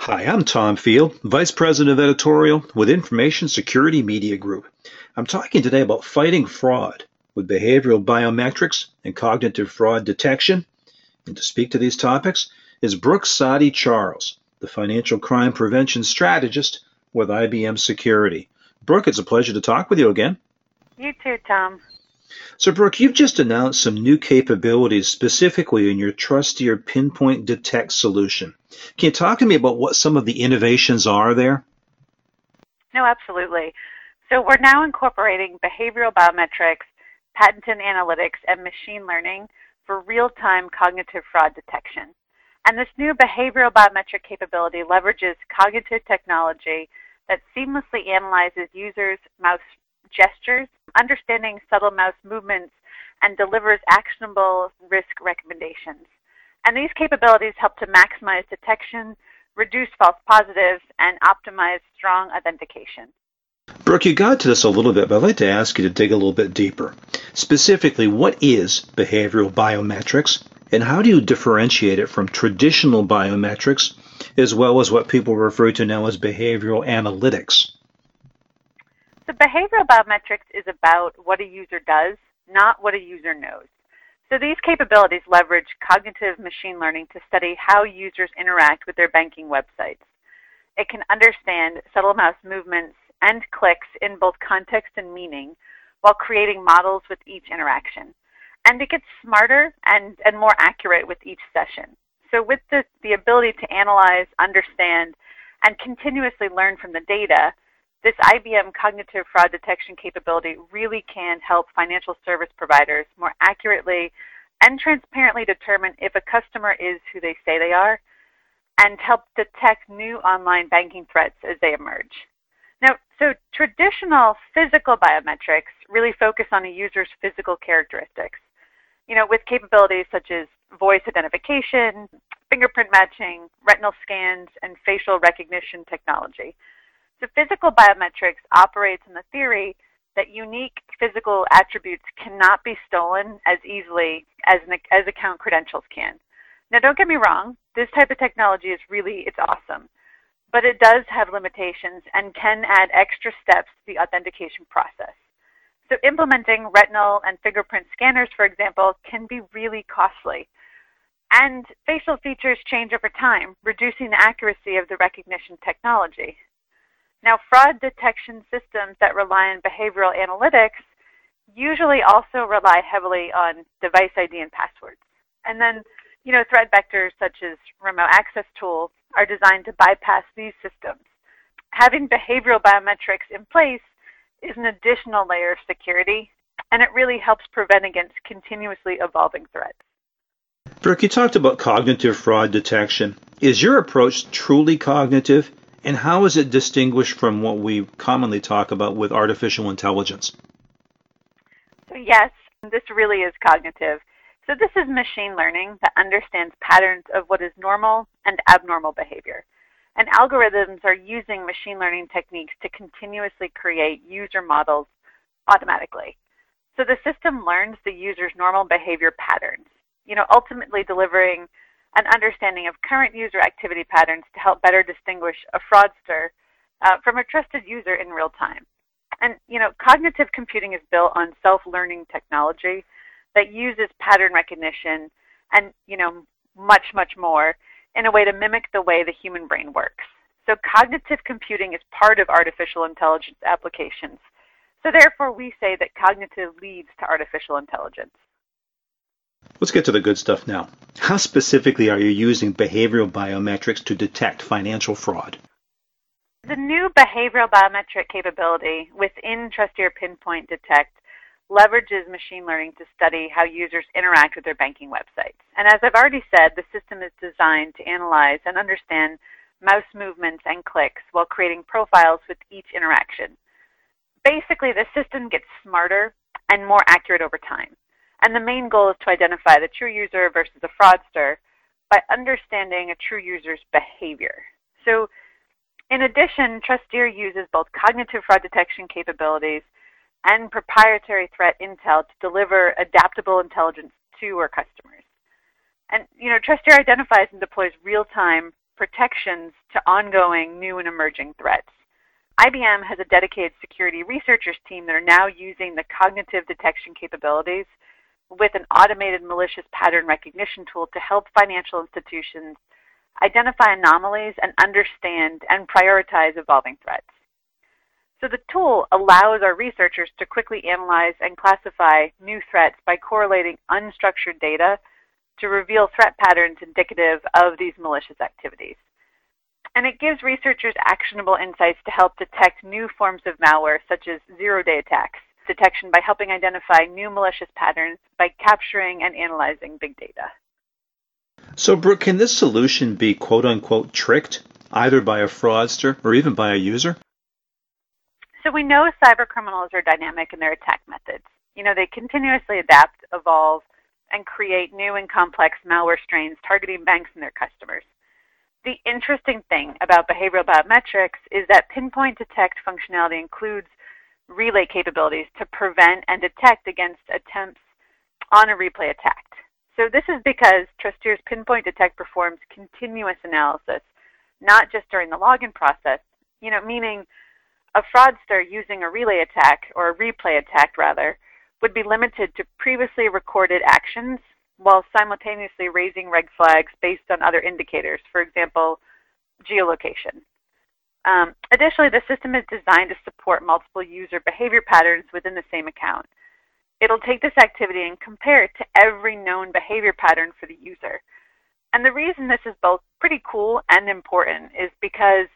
Hi, I'm Tom Field, Vice President of Editorial with Information Security Media Group. I'm talking today about fighting fraud with behavioral biometrics and cognitive fraud detection. And to speak to these topics is Brooke Satti Charles, the financial crime prevention strategist with IBM Security. Brooke, it's a pleasure to talk with you again. You too, Tom. So, Brooke, you've just announced some new capabilities specifically in your Trusteer Pinpoint Detect solution. Can you talk to me about what some of the innovations are there? No, absolutely. So, we're now incorporating behavioral biometrics, patented analytics, and machine learning for real time cognitive fraud detection. And this new behavioral biometric capability leverages cognitive technology that seamlessly analyzes users' mouse gestures, understanding subtle mouse movements, and delivers actionable risk recommendations. And these capabilities help to maximize detection, reduce false positives, and optimize strong authentication. Brooke, you got to this a little bit, but I'd like to ask you to dig a little bit deeper. Specifically, what is behavioral biometrics, and how do you differentiate it from traditional biometrics, as well as what people refer to now as behavioral analytics? So behavioral biometrics is about what a user does, not what a user knows. So these capabilities leverage cognitive machine learning to study how users interact with their banking websites. It can understand subtle mouse movements and clicks in both context and meaning while creating models with each interaction. And it gets smarter and, and more accurate with each session. So with the, the ability to analyze, understand, and continuously learn from the data, this IBM cognitive fraud detection capability really can help financial service providers more accurately and transparently determine if a customer is who they say they are and help detect new online banking threats as they emerge. Now, so traditional physical biometrics really focus on a user's physical characteristics. You know, with capabilities such as voice identification, fingerprint matching, retinal scans, and facial recognition technology. So physical biometrics operates in the theory that unique physical attributes cannot be stolen as easily as, an, as account credentials can. Now, don't get me wrong, this type of technology is really, it's awesome, but it does have limitations and can add extra steps to the authentication process. So implementing retinal and fingerprint scanners, for example, can be really costly. And facial features change over time, reducing the accuracy of the recognition technology. Now, fraud detection systems that rely on behavioral analytics usually also rely heavily on device ID and passwords. And then, you know, threat vectors such as remote access tools are designed to bypass these systems. Having behavioral biometrics in place is an additional layer of security, and it really helps prevent against continuously evolving threats. Brooke, you talked about cognitive fraud detection. Is your approach truly cognitive? And how is it distinguished from what we commonly talk about with artificial intelligence? So yes, this really is cognitive. So this is machine learning that understands patterns of what is normal and abnormal behavior. And algorithms are using machine learning techniques to continuously create user models automatically. So the system learns the user's normal behavior patterns, you know, ultimately delivering an understanding of current user activity patterns to help better distinguish a fraudster uh, from a trusted user in real time. And you know, cognitive computing is built on self-learning technology that uses pattern recognition and you know much much more in a way to mimic the way the human brain works. So cognitive computing is part of artificial intelligence applications. So therefore we say that cognitive leads to artificial intelligence. Let's get to the good stuff now. How specifically are you using behavioral biometrics to detect financial fraud? The new behavioral biometric capability within Trusteer Pinpoint Detect leverages machine learning to study how users interact with their banking websites. And as I've already said, the system is designed to analyze and understand mouse movements and clicks while creating profiles with each interaction. Basically, the system gets smarter and more accurate over time. And the main goal is to identify the true user versus a fraudster by understanding a true user's behavior. So in addition, Trusteer uses both cognitive fraud detection capabilities and proprietary threat intel to deliver adaptable intelligence to our customers. And you know, Trusteer identifies and deploys real-time protections to ongoing new and emerging threats. IBM has a dedicated security researchers team that are now using the cognitive detection capabilities with an automated malicious pattern recognition tool to help financial institutions identify anomalies and understand and prioritize evolving threats. So the tool allows our researchers to quickly analyze and classify new threats by correlating unstructured data to reveal threat patterns indicative of these malicious activities and it gives researchers actionable insights to help detect new forms of malware, such as zero-day attacks, detection by helping identify new malicious patterns by capturing and analyzing big data. So, Brooke, can this solution be quote unquote tricked either by a fraudster or even by a user? So, we know cyber criminals are dynamic in their attack methods. You know, they continuously adapt, evolve, and create new and complex malware strains targeting banks and their customers. The interesting thing about behavioral biometrics is that pinpoint detect functionality includes relay capabilities to prevent and detect against attempts on a replay attack. So this is because Trusteer's pinpoint detect performs continuous analysis, not just during the login process, you know, meaning a fraudster using a relay attack or a replay attack rather would be limited to previously recorded actions while simultaneously raising red flags based on other indicators, for example, geolocation. Um, additionally, the system is designed to support multiple user behavior patterns within the same account. It'll take this activity and compare it to every known behavior pattern for the user. And the reason this is both pretty cool and important is because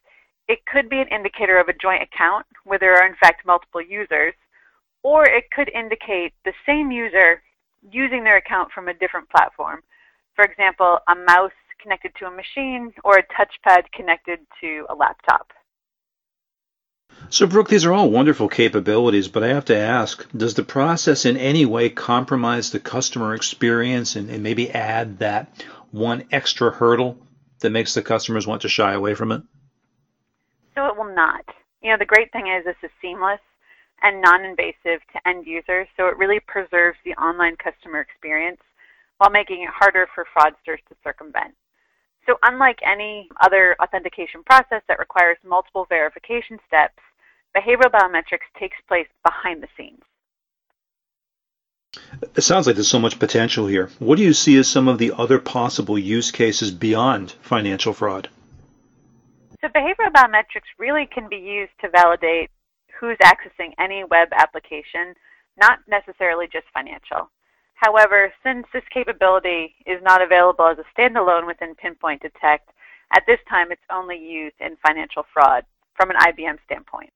it could be an indicator of a joint account where there are in fact multiple users, or it could indicate the same user using their account from a different platform. For example, a mouse connected to a machine or a touchpad connected to a laptop. So, Brooke, these are all wonderful capabilities, but I have to ask does the process in any way compromise the customer experience and, and maybe add that one extra hurdle that makes the customers want to shy away from it? So, it will not. You know, the great thing is this is seamless and non-invasive to end users, so it really preserves the online customer experience while making it harder for fraudsters to circumvent. So unlike any other authentication process that requires multiple verification steps, behavioral biometrics takes place behind the scenes. It sounds like there's so much potential here. What do you see as some of the other possible use cases beyond financial fraud? So behavioral biometrics really can be used to validate who's accessing any web application, not necessarily just financial. However, since this capability is not available as a standalone within Pinpoint Detect, at this time it's only used in financial fraud from an IBM standpoint.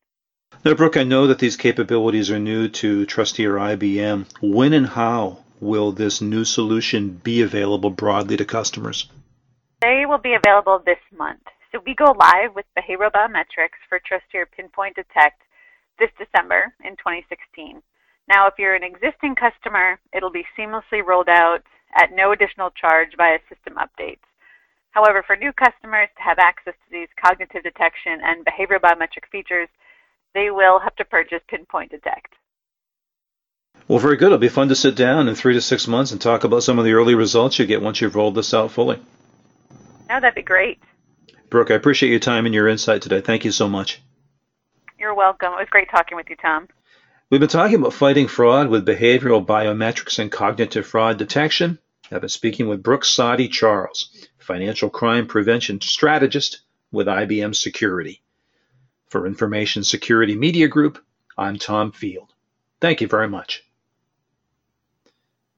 Now, Brooke, I know that these capabilities are new to Trusteer IBM. When and how will this new solution be available broadly to customers? They will be available this month. So we go live with behavioral biometrics for Trusteer Pinpoint Detect this December in 2016. Now, if you're an existing customer, it'll be seamlessly rolled out at no additional charge via system updates. However, for new customers to have access to these cognitive detection and behavioral biometric features, they will have to purchase Pinpoint Detect. Well, very good. It'll be fun to sit down in three to six months and talk about some of the early results you get once you've rolled this out fully. No, that'd be great. Brooke, I appreciate your time and your insight today. Thank you so much. You're welcome. It was great talking with you, Tom. We've been talking about fighting fraud with behavioral biometrics and cognitive fraud detection. I've been speaking with Brooke Satti Charles, financial crime prevention strategist with IBM Security. For Information Security Media Group, I'm Tom Field. Thank you very much.